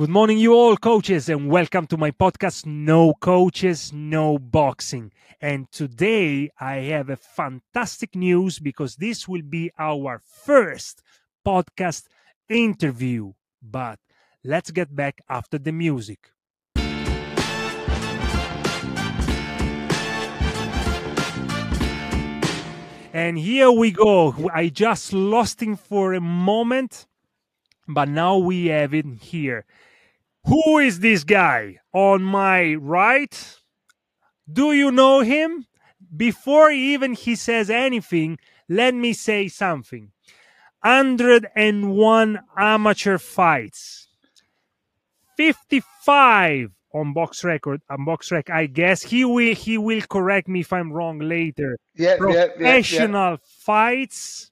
Good morning, you all coaches, and welcome to my podcast, No Coaches, No Boxing. And today I have a fantastic news because this will be our first podcast interview. But let's get back after the music. And here we go. I just lost him for a moment, but now we have it here. Who is this guy on my right? Do you know him? Before even he says anything, let me say something. 101 amateur fights. 55 on box record on BoxRec i guess he will he will correct me if i'm wrong later yeah professional yeah, yeah, fights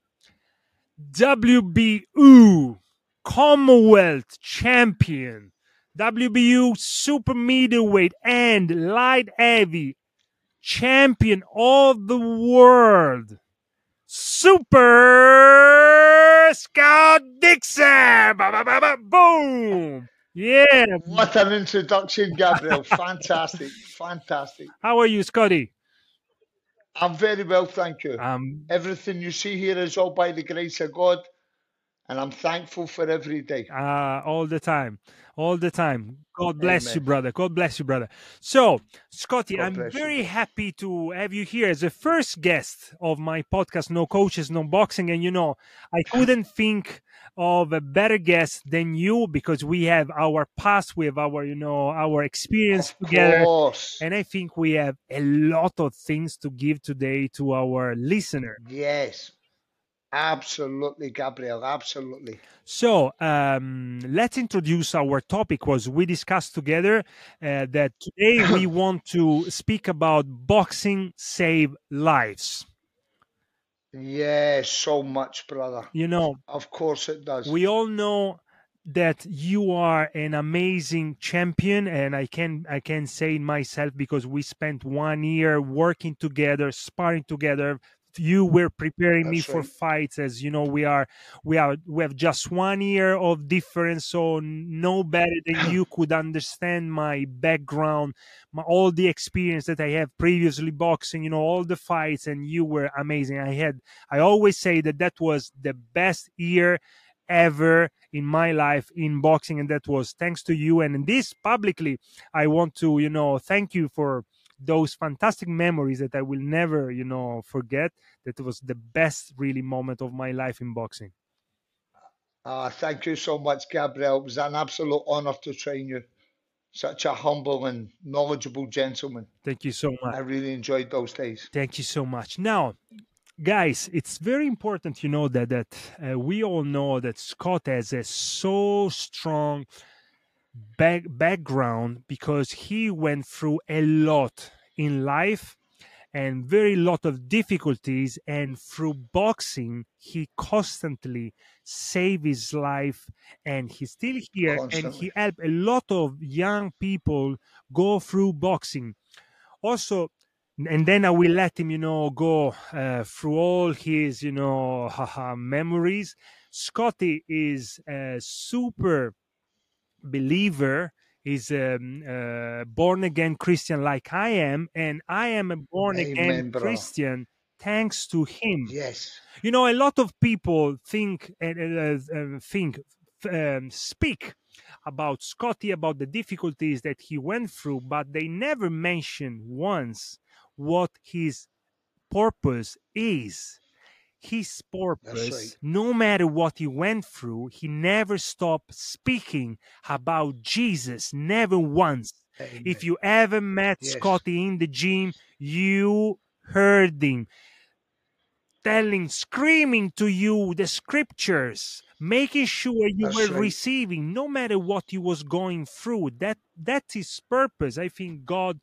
wbu commonwealth champion WBU super middleweight and light heavy champion of the world, Super Scott Dixon. Boom. Yeah. What an introduction, Gabriel. fantastic. Fantastic. How are you, Scotty? I'm very well, thank you. Um, Everything you see here is all by the grace of God, and I'm thankful for every day. Uh, all the time all the time. God bless Amen. you, brother. God bless you, brother. So, Scotty, God I'm bless you, very happy to have you here as the first guest of my podcast, No Coaches, No Boxing. And you know, I couldn't think of a better guest than you because we have our past, we have our, you know, our experience Of together. course. And I think we have a lot of things to give today to our listener. Yes. Absolutely, Gabriel. Absolutely. So um, let's introduce our topic. Was we discussed together uh, that today we want to speak about boxing save lives. Yeah, so much, brother. You know, Of course it does. we all know that you are an amazing champion, and I can I can say it myself because we spent one year working together, sparring together. You were preparing me for right. fights, as you know. We are we are we have just one year of difference, so no better than you could understand my background, my, all the experience that I have previously boxing. You know all the fights, and you were amazing. I had I always say that that was the best year ever in my life in boxing and that was thanks to you and in this publicly i want to you know thank you for those fantastic memories that i will never you know forget that was the best really moment of my life in boxing Ah, thank you so much, Gabriel. It was an absolute honor to train you. Such a humble and knowledgeable gentleman. thank you so much I really enjoyed those days. Thank you so much. Now, guys, it's very important you know that that uh, we all know that Scott has a so strong back, background because he went through a lot in life and very lot of difficulties and through boxing he constantly saved his life and he's still here and he Constantly. helped a lot of young people go through boxing also and then I will let him, you know, go uh, through all his, you know, memories. Scotty is a super believer. is a um, uh, born again Christian like I am, and I am a born again bro. Christian thanks to him. Yes. You know, a lot of people think and uh, uh, think um, speak about Scotty about the difficulties that he went through, but they never mention once what his purpose is. His purpose, right. no matter what he went through, he never stopped speaking about Jesus, never once. Amen. If you ever met Yes. Scotty in the gym, you heard him telling, screaming to you the scriptures, making sure you That's were right. receiving, no matter what he was going through. That that's his purpose. I think God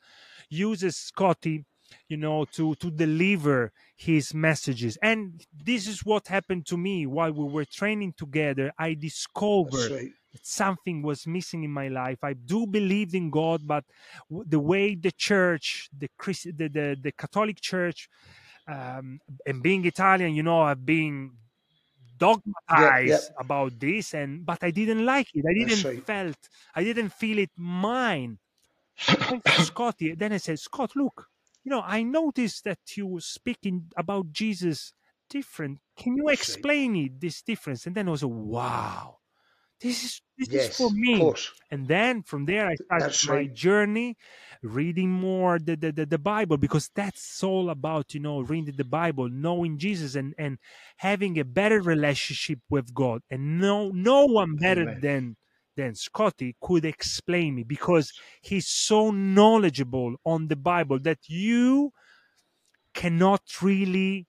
uses Scotty, you know, to to deliver his messages. And this is what happened to me while we were training together. I discovered right. that something was missing in my life. I do believe in God, but the way the church, the Christ, the, the, the Catholic Church, um, and being Italian, you know, I've been dogmatized yep. about this and but i didn't like it i didn't right. felt i didn't feel it mine scotty then i said scott look you know i noticed that you were speaking about jesus different. Can you explain it this difference? And then i was like, wow this is this is Yes, for of me. and then from there i started That's my right. journey reading more the, the, the, the bible because that's all about you know reading the bible knowing jesus and and having a better relationship with god and no no one better Amen. than than scotty could explain me because he's so knowledgeable on the bible that you cannot really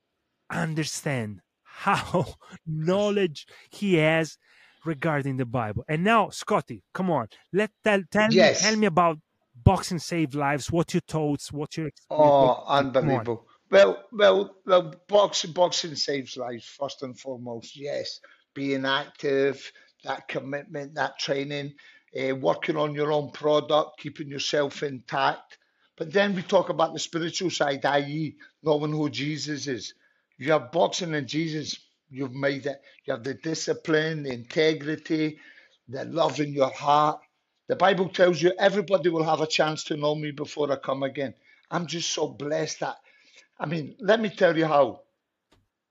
understand how knowledge he has regarding the Bible. And now, Scotty, come on, let tell tell me tell me about boxing saved lives. What your thoughts? What your experience? Oh, what- come on. unbelievable. Well, well, well, boxing, boxing saves lives first and foremost. Yes, being active, that commitment, that training, uh, working on your own product, keeping yourself intact. But then we talk about the spiritual side, i.e., knowing who Jesus is. You have boxing and Jesus, you've made it. You have the discipline, the integrity, the love in your heart. The Bible tells you everybody will have a chance to know me before I come again. I'm just so blessed that I mean, let me tell you how.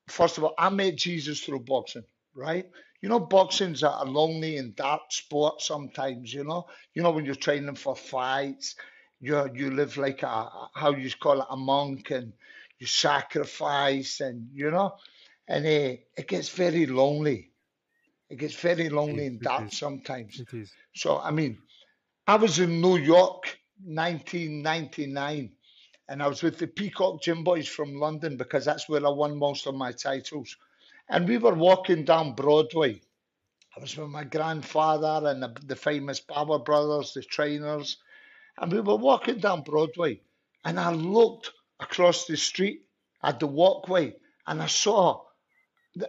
First of all, I met Jesus through boxing, right? You know, boxing's a lonely and dark sport sometimes, you know. You know, when you're training for fights, you you live like a how you call it a monk and you sacrifice and you know, and uh, it gets very lonely. It gets very lonely and dark sometimes. It is. So, I mean, I was in New York, 1999, and I was with the Peacock Gym Boys from London because that's where I won most of my titles. And we were walking down Broadway. I was with my grandfather and the, the famous Bauer Brothers, the trainers, and we were walking down Broadway. And I looked across the street at the walkway, and I saw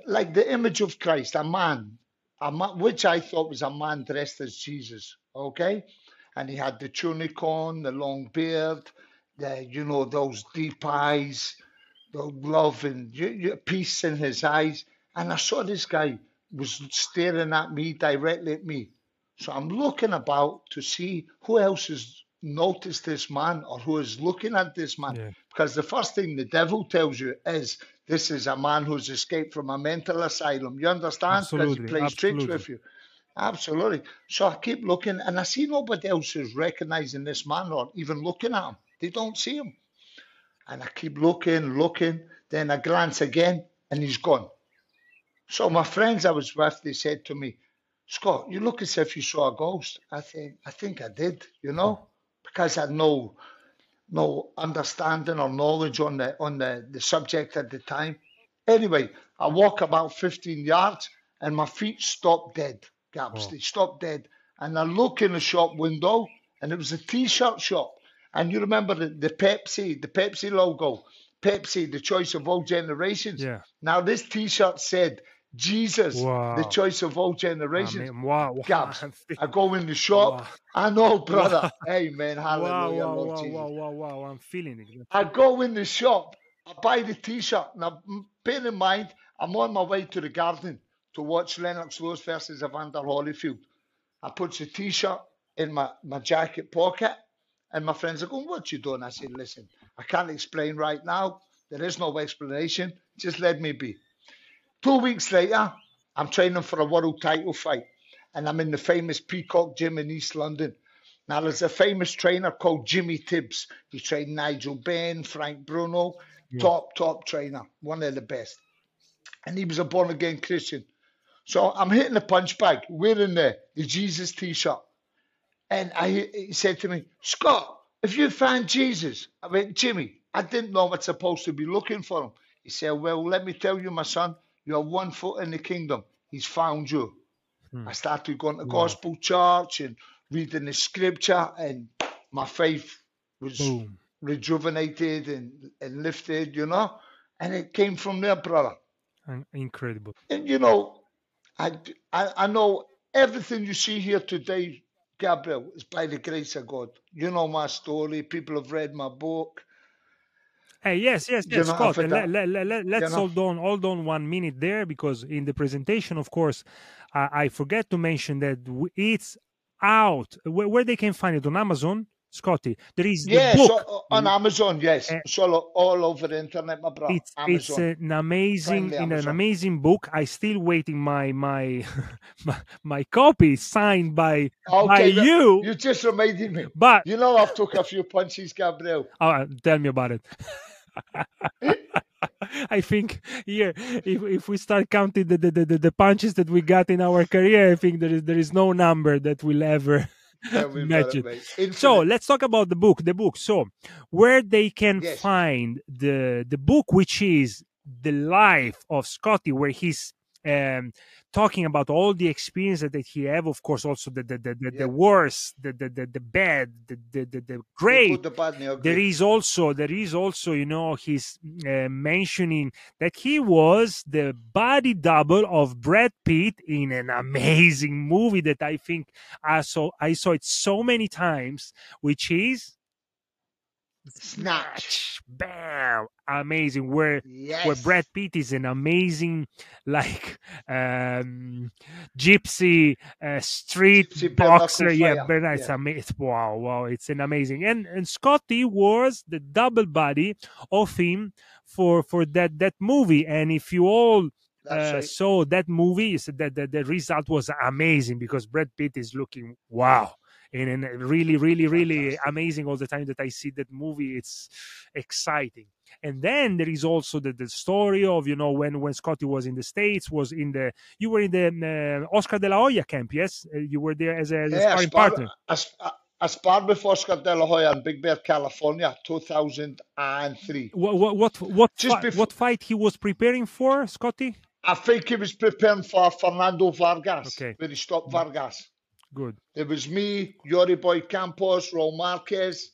like the image of Christ, a man, a man, which I thought was a man dressed as Jesus. Okay, and he had the tunic on, the long beard, the you know those deep eyes, love and peace in his eyes. And I saw this guy was staring at me directly at me. So I'm looking about to see who else has noticed this man or who is looking at this man. Yeah. Because the first thing the devil tells you is this is a man who's escaped from a mental asylum. You understand? Because he Absolutely, plays tricks with you. Absolutely. So I keep looking and I see nobody else is recognizing this man or even looking at him. They don't see him. And I keep looking, looking. Then I glance again and he's gone. So my friends I was with, they said to me, Scott, you look as if you saw a ghost. I think I think I did, you know, because I had no no understanding or knowledge on the on the, the subject at the time. Anyway, I walk about 15 yards and my feet stop dead. Gaps, Oh. they stop dead. And I look in the shop window and it was a t-shirt shop. And you remember the, the Pepsi, the Pepsi logo, Pepsi, the choice of all generations. Yeah. Now this t-shirt said Jesus, the choice of all I generations. mean, wow. wow. Fe- I go in the shop. Wow. I know, brother. Amen. Wow, Hallelujah, wow, Lord wow, Jesus. wow, wow, wow. I'm feeling it. I go in the shop, I buy the t-shirt. Now, bear in mind, I'm on my way to the garden to watch Lennox Lewis versus Evander Holyfield. I put the t-shirt in my, my jacket pocket, and my friends are going, what you doing? I said, listen, I can't explain right now. There is no explanation. Just let me be. Two weeks later, I'm training for a world title fight, and I'm in the famous Peacock Gym in East London. Now, there's a famous trainer called Jimmy Tibbs. He trained Nigel Benn, Frank Bruno, Yeah. top, top trainer, one of the best. And he was a born again Christian. So I'm hitting the punch bag, wearing the, the Jesus t shirt. And I, he said to me, Scott, if you find Jesus, I went, Jimmy, I didn't know I was supposed to be looking for him. He said, Well, let me tell you, my son, you're one foot in the kingdom. He's found you. Hmm. I started going to Wow. gospel church and reading the scripture, and my faith was Boom. rejuvenated and, and lifted, you know. And it came from there, brother. Incredible. And you know, I, I, I know everything you see here today, Gabriel, it's by the grace of God. You know my story. People have read my book. Hey, yes, yes, yes, Scott. Let, let, let, let's hold on, hold on one minute there because in the presentation, of course, I, I forget to mention that it's out where, where they can find it on Amazon, Scotty. There is the yeah, so book. uh, on Amazon, yes, Uh, so all over the internet, my bro. it's it's an amazing in an amazing book. I still waiting my my my, my copy signed by by Okay, but you. you just reminded me. But You know, I've took a few punches, Gabriel. oh, tell me about it. I think here, if if we start counting the, the, the, the punches that we got in our career, I think there is there is no number that will ever Tell me match about it. it, mate. So let's talk about the book. The book. So where they can Yes. find the the book, which is the life of Scotty, where he's um, talking about all the experience that he have. Of course, also the the the, the, Yeah. the worst, the, the the the bad, the the the, the great. the There also there is also you know he's uh, mentioning that he was the body double of Brad Pitt in an amazing movie that I think I saw I saw it so many times, which is Snatch. Bam! Amazing. Where where Brad Pitt is an amazing like um gypsy uh, street Gypsy boxer. Yeah, very nice. Yeah. Amazing. Wow, wow, it's an amazing. And and Scotty was the double body of him for for that that movie. And if you all uh, right. saw that movie, you said that the, the result was amazing because Brad Pitt is looking wow. And, and really, really, really Fantastic. amazing all the time that I see that movie. It's exciting. And then there is also the, the story of you know when when Scotty was in the states was in the you were in the uh, Oscar de la Hoya camp yes? Uh, you were there as a, as a Yeah, I sparring partner. Sp- I- sparred with Oscar De La Hoya in Big Bear, California, 2003. what what what what, Just fi- before, what fight he was preparing for Scotty? I think he was preparing for Fernando Vargas, okay. where he stopped Vargas. good. It was me, Yory Boy Campas, Raul Marquez,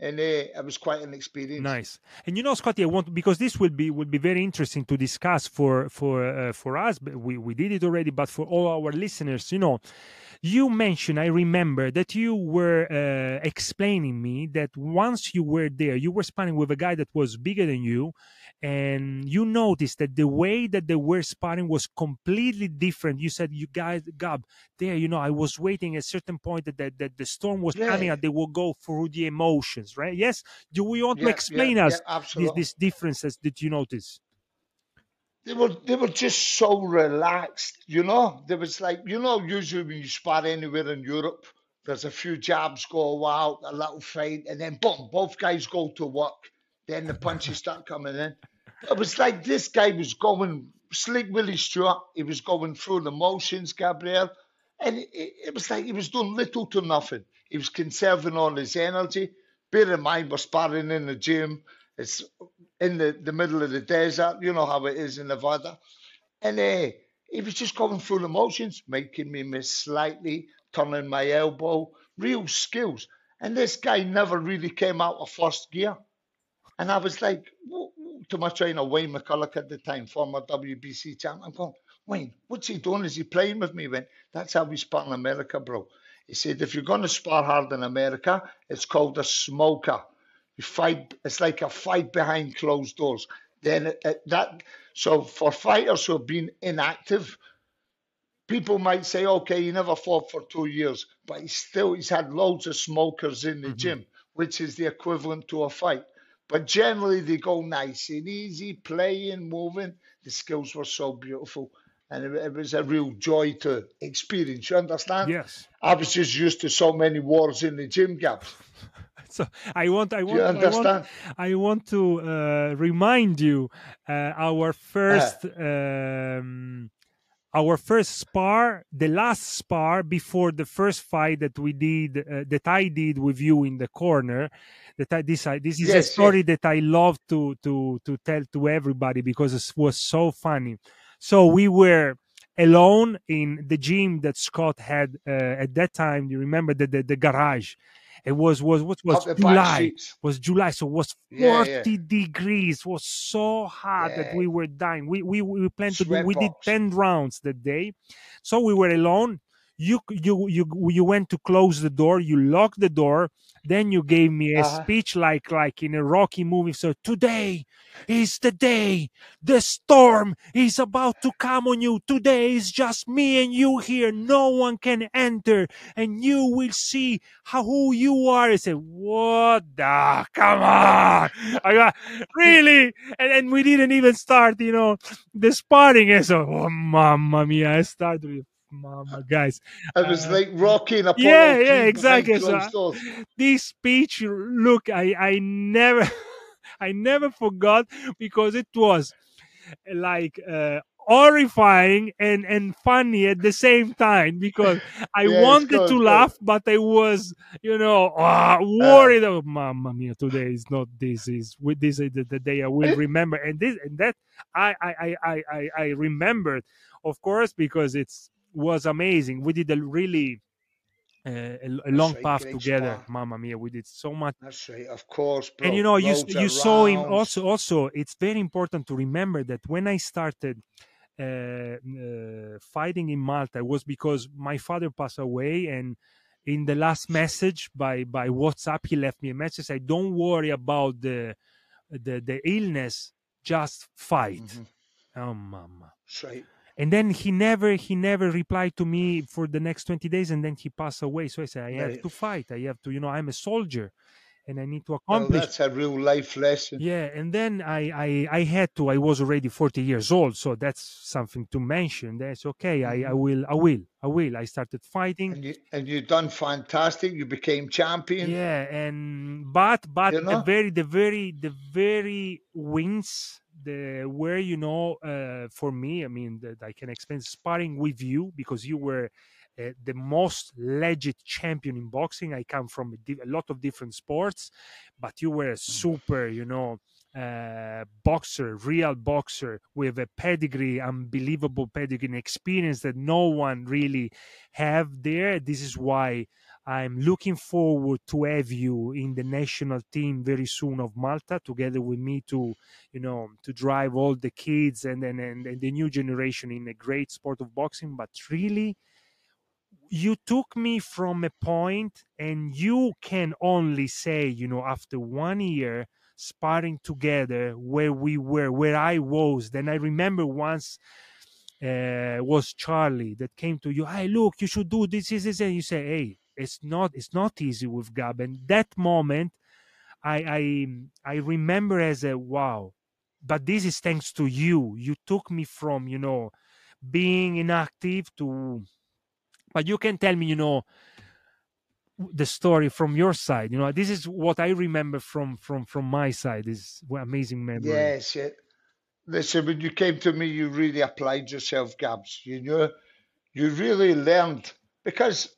and uh, it was quite an experience. Nice. And you know, Scotty, I want because this will be will be very interesting to discuss for for uh, for us. But we we did it already, but for all our listeners, you know, you mentioned. I remember that you were uh, explaining me that once you were there, you were sparring with a guy that was bigger than you, and you noticed that the way that they were sparring was completely different. You said, "You guys, Gab, there, you know, I was waiting at a certain point that that, that the storm was coming, and they will go through the emotions, right? Yes." Do we want to yeah, yeah, explain yeah, us these these differences that you notice? They were they were just so relaxed, you know. There was like you know, usually when you spar anywhere in Europe, there's a few jabs go out, a little fight, and then boom, both guys go to work. Then the punches start coming in. It was like this guy was going slick Willie Stewart. He was going through the motions, Gabriel, and it, it was like he was doing little to nothing. He was conserving all his energy. Bear in mind, we're sparring in the gym. It's in the, the middle of the desert. You know how it is in Nevada. And uh, he was just going through the motions, making me miss slightly, turning my elbow, real skills. And this guy never really came out of first gear. And I was like, w- w- to my trainer, Wayne McCullough at the time, former WBC champ, I'm going, Wayne, what's he doing? Is he playing with me? He went, that's how we spar in America, bro. He said, if you're going to spar hard in America, it's called a smoker. You fight, it's like a fight behind closed doors. Then it, it- that, so for fighters who have been inactive, people might say, okay, he never fought for two years, but he's still he's had loads of smokers in the Mhm. gym, which is the equivalent to a fight. But generally, they go nice and easy, playing, moving. The skills were so beautiful, and it, it was a real joy to experience. You understand? Yes. I was just used to so many wars in the gym, Gab. So I want, I want, I want. I want to uh, remind you uh, our Uh, first, um, our first spar, the last spar before the first fight that we did, uh, that I did with you in the corner. That I, this, I, this is a story yes. that I love to to to tell to everybody because it was so funny. So we were alone in the gym that Scott had uh, at that time. You remember the the, the garage. It was was what was Up July was July, so it was Yeah, yeah, 40 degrees. It was so hot that we were dying. We we we planned to do. Sweat We did 10 rounds that day, so we were alone. You you you you went to close the door you locked the door then you gave me a Uh-huh. speech like like in a rocky movie so today is the day the storm is about to come on you. Today is just me and you here. No one can enter and you will see how who you are. I said what the? Come on! I got, really and, and we didn't even start you know the sparring. And so oh mamma mia i started with mama guys It was Uh, like rocking Apollo. yeah, yeah, exactly. So, closed this speech look i i never i never forgot because it was like uh horrifying and and funny at the same time because i Yeah, wanted good, to good. laugh but i was you know uh, worried oh mamma mia today is not this is with this is the, the day i will remember and this and that i i i i i, I remembered of course because it's was amazing we did a really uh, a, a long path together spar. mamma mia we did so much That's right, of course, bro. and you know you you of saw him also also it's very important to remember that when i started uh, uh, fighting in malta it was because my father passed away and in the last message by by whatsapp he left me a message say don't worry about the the, the illness just fight Mhm. oh That's right. And then he never he never replied to me for the next 20 days and then he passed away so i said i have Right. to fight i have to you know i'm a soldier and i need to accomplish Well, that's a real life lesson. yeah, and then I, I I had to. I was already forty years old, so that's something to mention. That's okay. I, I Mhm. will. I will. I will. I started fighting. And you and you done fantastic. You became champion. Yeah, and but but You the very the very the very wins the where you know uh, for me. I mean that I can explain sparring with you because you were. Uh, the most legit champion in boxing. I come from a, di- a lot of different sports, but you were a super, you know, uh, boxer, real boxer with a pedigree, unbelievable pedigree and experience that no one really have there. This is why I'm looking forward to have you in the national team very soon of Malta, together with me to, you know, to drive all the kids and and, and, and the new generation in a great sport of boxing. But really, you took me from a point and you can only say you know after one year sparring together where we were where i was then i remember once uh, was charlie that came to you hey look you should do this this, this and you say hey it's not it's not easy with gab and that moment i i i remember as a wow but this is thanks to you you took me from you know being inactive to but you can tell me you know the story from your side you know this is what i remember from from from my side is amazing memory Yes. Yeah. Listen, when you came to me, you really applied yourself, Gabs. You know, you really learned because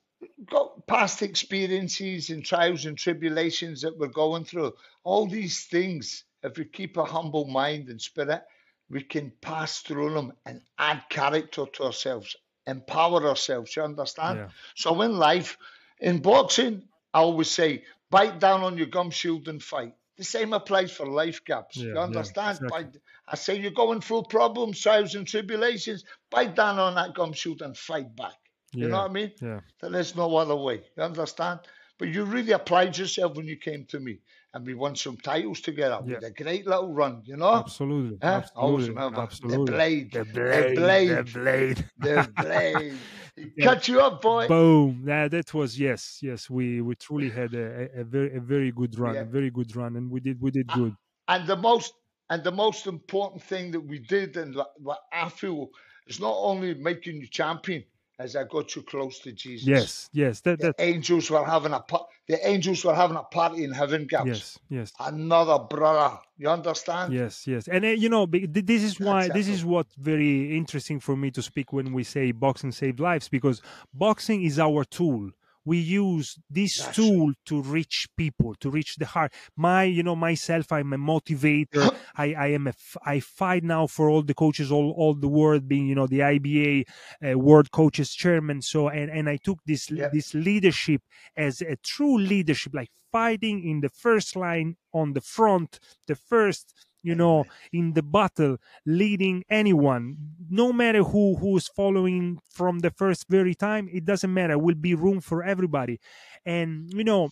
got past experiences and trials and tribulations that we're going through. All these things, if we keep a humble mind and spirit, we can pass through them and add character to ourselves, empower ourselves. You understand? yeah So in life, in boxing, I always say, bite down on your gum shield and fight. The same applies for life Gabs. Yeah, you yeah, understand? exactly. I say you're going through problems, trials and tribulations. Bite down on that gum shield and fight back. You know what I mean? yeah Then there's no other way. You understand? But you really applied yourself when you came to me, and we won some titles together. We Yeah. had a great little run. You know? absolutely Huh? I always absolutely remember absolutely the blade, the the blade blade, the blade the blade. He Yeah. cut you up, boy. boom that, that was yes yes we we truly had a, a, a very a very good run Yeah. a very good run and we did we did good And the most and the most important thing that we did, and what, what I feel, is not only making you champion, as I got you close to Jesus. yes yes that The angels were having a the angels were having a party in heaven, Gabs. yes yes Another brother. You understand? Yes, yes, and uh, you know this is why That's this is what very interesting for me to speak when we say boxing saved lives because boxing is our tool. We use this tool to reach people, to reach the heart. My, you know, myself, I'm a motivator. I, I am a, f- I fight now for all the coaches, all, all the world, being, you know, the IBA uh, World Coaches Chairman. So, and and I took this this leadership as a true leadership, like fighting in the first line on the front, the first you know in the battle leading anyone no matter who who's following from the first very time it doesn't matter. Will be room for everybody. And you know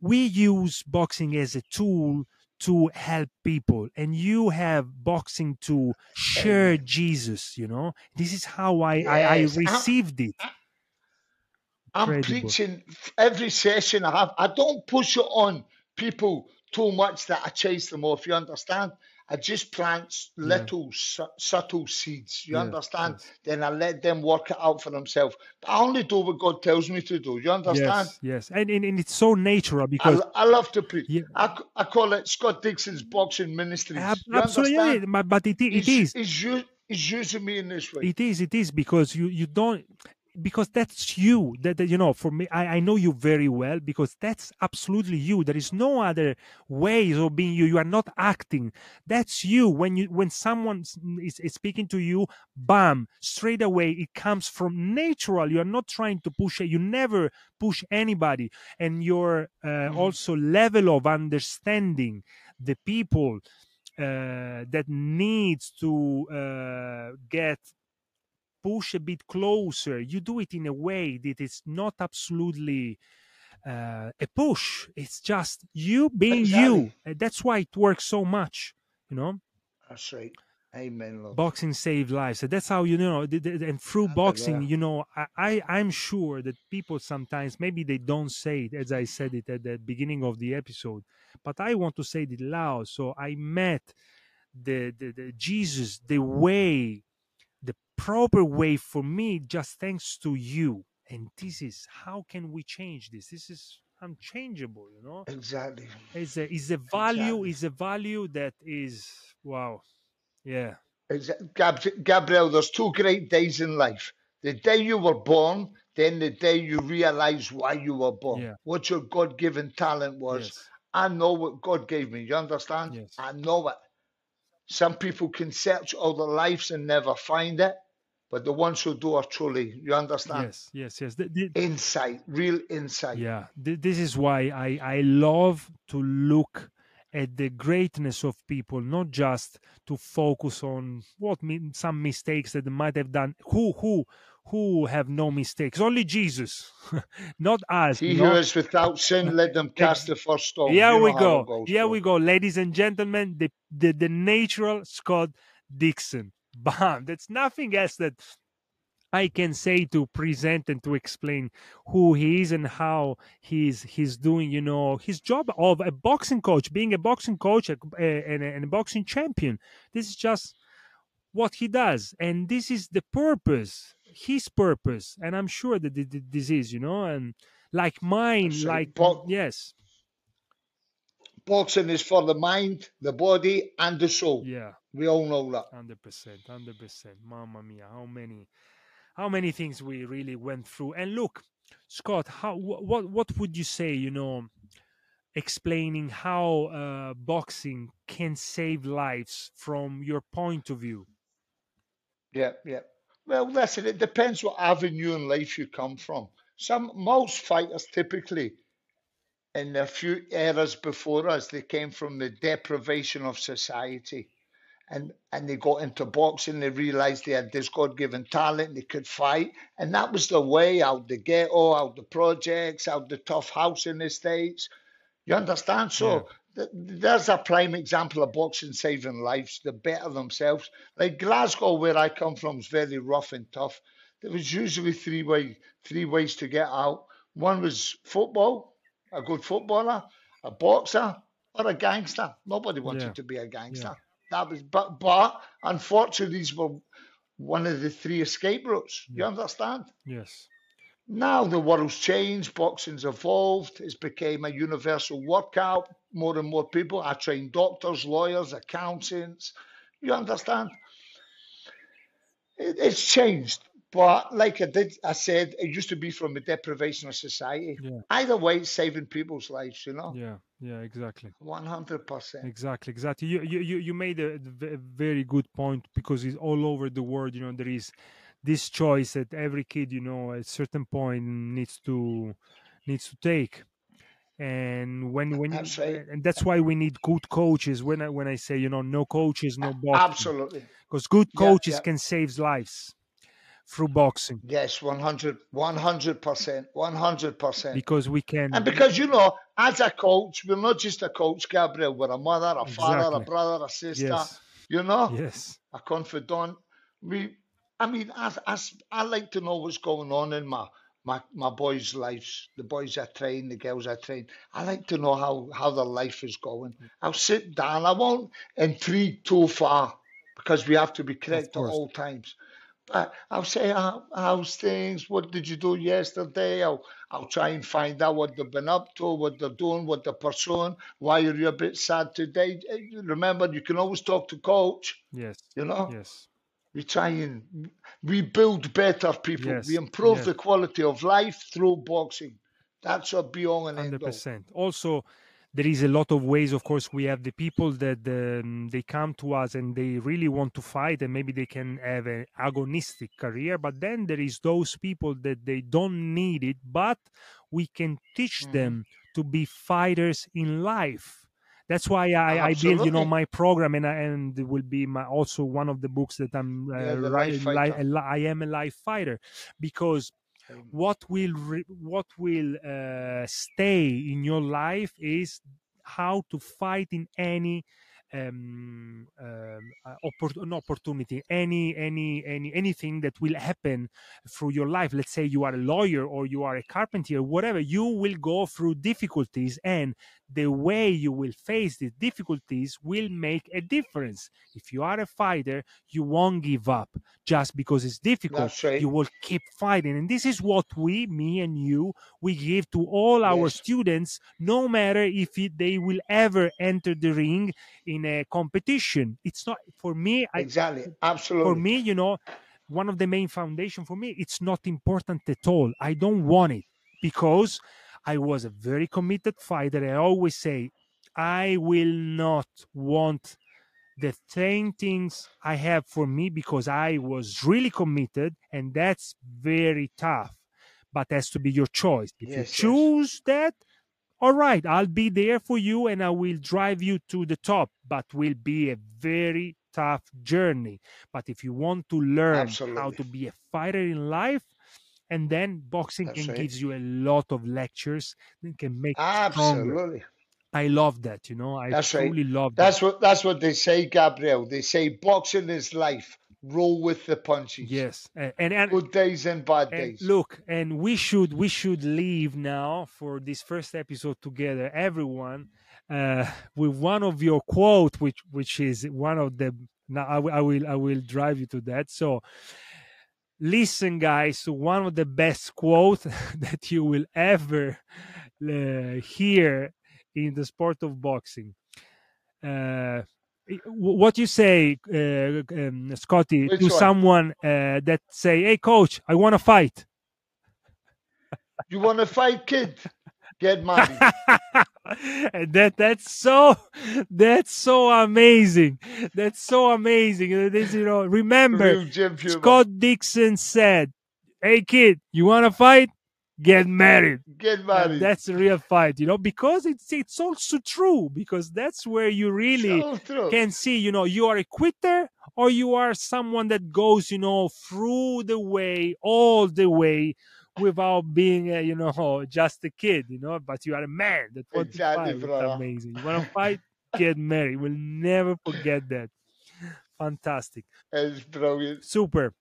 we use boxing as a tool to help people. And you have boxing to share jesus you know? This is how i i, I Yes, I'm, received it. I'm incredible. preaching every session I have. I don't push it on people too much that I chase them off. You understand? I just plant s- yeah little su- subtle seeds. You yes understand? yes Then I let them work it out for themselves. But I only do what God tells me to do. You understand? yes yes and, and, and it's so natural I, because l- I love to preach. yeah I call it Scott Dixon's Boxing ab-. You absolutely understand? but, but it, i- it He's, is he's, he's using me in this way. it is it is because you you don't because that's you that, that you know for me I, I know you very well because that's absolutely you. There is no other ways of being you. You are not acting. That's you. When you when someone is, is speaking to you bam straight away it comes from natural. You are not trying to push it you never push anybody. And your uh, Mhm. also level of understanding the people uh, that needs to uh, get push a bit closer. You do it in a way that is not absolutely uh, a push. It's just you being Exactly. you And that's why it works so much you know? That's right. Amen, Lord. boxing saved lives. And that's how you know and through boxing you know I, I i'm sure that people sometimes maybe they don't say it as i said it at the beginning of the episode but i want to say it loud. So i met the, the, the jesus the way proper way for me just thanks to you and this is how can we change this this is unchangeable you know Exactly. is a is a value Exactly. is a value that is wow yeah Exa- Gab- Gabriel, there's two great days in life. The day you were born, then the day you realize why you were born. yeah What your God given talent was. yes I know what God gave me. You understand? yes I know it. Some people can search all their lives and never find it, but the ones who do are truly, you understand? yes yes yes. Th- th- Insight, real insight. yeah this is why i i love to look at the greatness of people not just to focus on what some mistakes that they might have done who who who have no mistakes. Only jesus. Not us He you who is without sin, let them cast the first stone. here You we go here we go. Ladies and gentlemen the the, the natural scott dixon bam that's nothing else that I can say to present and to explain who he is and how he's he's doing, you know, his job of a boxing coach, being a boxing coach a- a- and a, and a boxing champion. This is just what he does, and this is the purpose, his purpose, and I'm sure that th- th- this is, you know, and like mine, like Bo- yes, boxing is for the mind, the body, and the soul. yeah, We all know that. hundred percent, hundred percent. Mamma mia, how many how many things we really went through and look scott how what what would you say you know explaining how uh, boxing can save lives from your point of view Yeah, yeah. Well, listen, it depends what avenue in life you come from. Some most fighters typically in a few eras before us, they came from the deprivation of society. And and they got into boxing, they realized they had this God given talent, they could fight. And that was the way out the ghetto, out the projects, out the tough house in the States. You understand? yeah So th- there's a prime example of boxing saving lives. They better themselves. Like Glasgow, where I come from, is very rough and tough. There was usually three way three ways to get out. One was football, a good footballer, a boxer, or a gangster. Nobody yeah wanted to be a yeah gangster. That was but but unfortunately these were one of the three escape routes. You understand? yes Now the world's changed, boxing's evolved, it's become a universal workout. More and more people are trained doctors, lawyers, accountants. You understand? It, it's changed. But like I did, I said, it used to be from a deprivation of society. yeah Either way, it's saving people's lives, you know? yeah yeah exactly 100%. exactly exactly you you you made a very good point because it's all over the world you know there is this choice that every kid you know at certain point needs to needs to take and when when That's you, right. and that's why we need good coaches when i when i say you know no coaches no boxing Absolutely. because good Yeah, coaches yeah. can save lives through boxing Yes, 100, 100%, 100%. because we can And because, you know, as a coach, we're not just a coach, Gabriel. We're a mother, a father, a brother, a sister, yes you know, yes a confidant. We, I mean, as, as I like to know what's going on in my, my, my boys' lives, the boys I train, the girls I train. I like to know how, how their life is going. I'll sit down. I won't intrigue too far because we have to be correct at all times. But I'll say, how, how's things? What did you do yesterday? I'll, I'll try and find out what they've been up to, what they're doing, what they're pursuing. Why are you a bit sad today? Eh, Remember, you can always talk to coach, yes you know? yes We try and we build better people. Yes, We improve yes. the quality of life through boxing. That's a be all and end hundred all. percent. Also, there is a lot of ways. Of course, we have the people that um, they come to us and they really want to fight, and maybe they can have an agonistic career. But then there is those people that they don't need it, but we can teach Mhm. them to be fighters in life. That's why I, I build, you know, my program, and I, and it will be my also one of the books that I'm uh, Yeah, writing. Life li- Fighter. a li- I am a life fighter because what will re- what will uh, stay in your life is how to fight in any um, um, uh, oppor- an opportunity any any any anything that will happen through your life let's say you are a lawyer or you are a carpenter whatever you will go through difficulties and the way you will face these difficulties will make a difference if you are a fighter you won't give up just because it's difficult right. you will keep fighting and this is what we me and you we give to all our Yes. students no matter if it, they will ever enter the ring in a competition it's not for me I, Exactly. Absolutely. For me you know one of the main foundation for me it's not important at all i don't want it because i was a very committed fighter i always say i will not want the same things i have for me because i was really committed and that's very tough but has to be your choice if you Yes, yes. choose that all right i'll be there for you and i will drive you to the top but will be a very tough journey but if you want to learn how to be a fighter in life and then boxing That's can right. gives you a lot of lectures that can make stronger Absolutely. i love that you know i That's right. truly love that That's what that's what they say, Gabriel. They say boxing is life. Roll with the punches. yes A- and and, Good days and bad and days. look and we should we should leave now for this first episode together everyone uh with one of your quote which which is one of the now I, will- I will i will drive you to that so listen guys to one of the best quote that you will ever uh, hear in the sport of boxing uh what you say uh, um, scotty Which to one? someone uh, that say hey coach i want to fight You want to fight, kid? Get money. and that that's so that's so amazing that's so amazing you know remember Real Jim Fumer. scott dixon said hey kid you want to fight get married. Get And married. that's a real fight you know because it's it's also true because that's where you really can see you know you are a quitter or you are someone that goes you know through the way all the way without being a, you know just a kid you know but you are a man that wants Exactly, to fight brother. it's amazing. You want to fight? Get married. We'll never forget that. Fantastic. It's brilliant. super.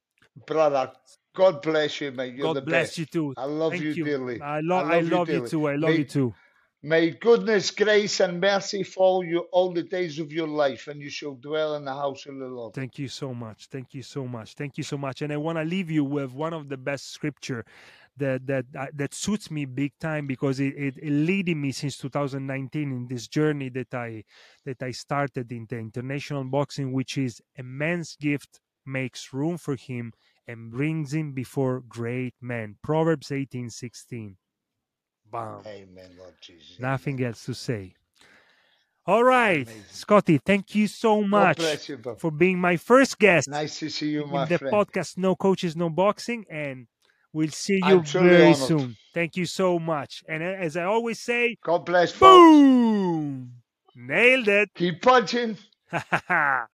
Brother, God bless you, mate. You're god the bless best. you too I love thank you, you dearly. i, lo- I love, you, dearly. too i love you too May goodness, grace, and mercy follow you all the days of your life, and you shall dwell in the house of the Lord. Thank you so much. Thank you so much. Thank you so much. And I want to leave you with one of the best scripture that that uh, that suits me big time because it, it, it leading me since 2019 in this journey that I that I started in the international boxing, which is a man's gift makes room for him and brings him before great men. Proverbs 18, 16. Bam. Amen, Lord Jesus. Nothing Amen. else to say. All right, Amazing. Scotty, thank you so much you, for being my first guest Nice to see you, in my the friend. podcast No Coaches, No Boxing. And We'll see you very honored. soon. Thank you so much. And as I always say, God bless, folks. boom! Nailed it. Keep punching.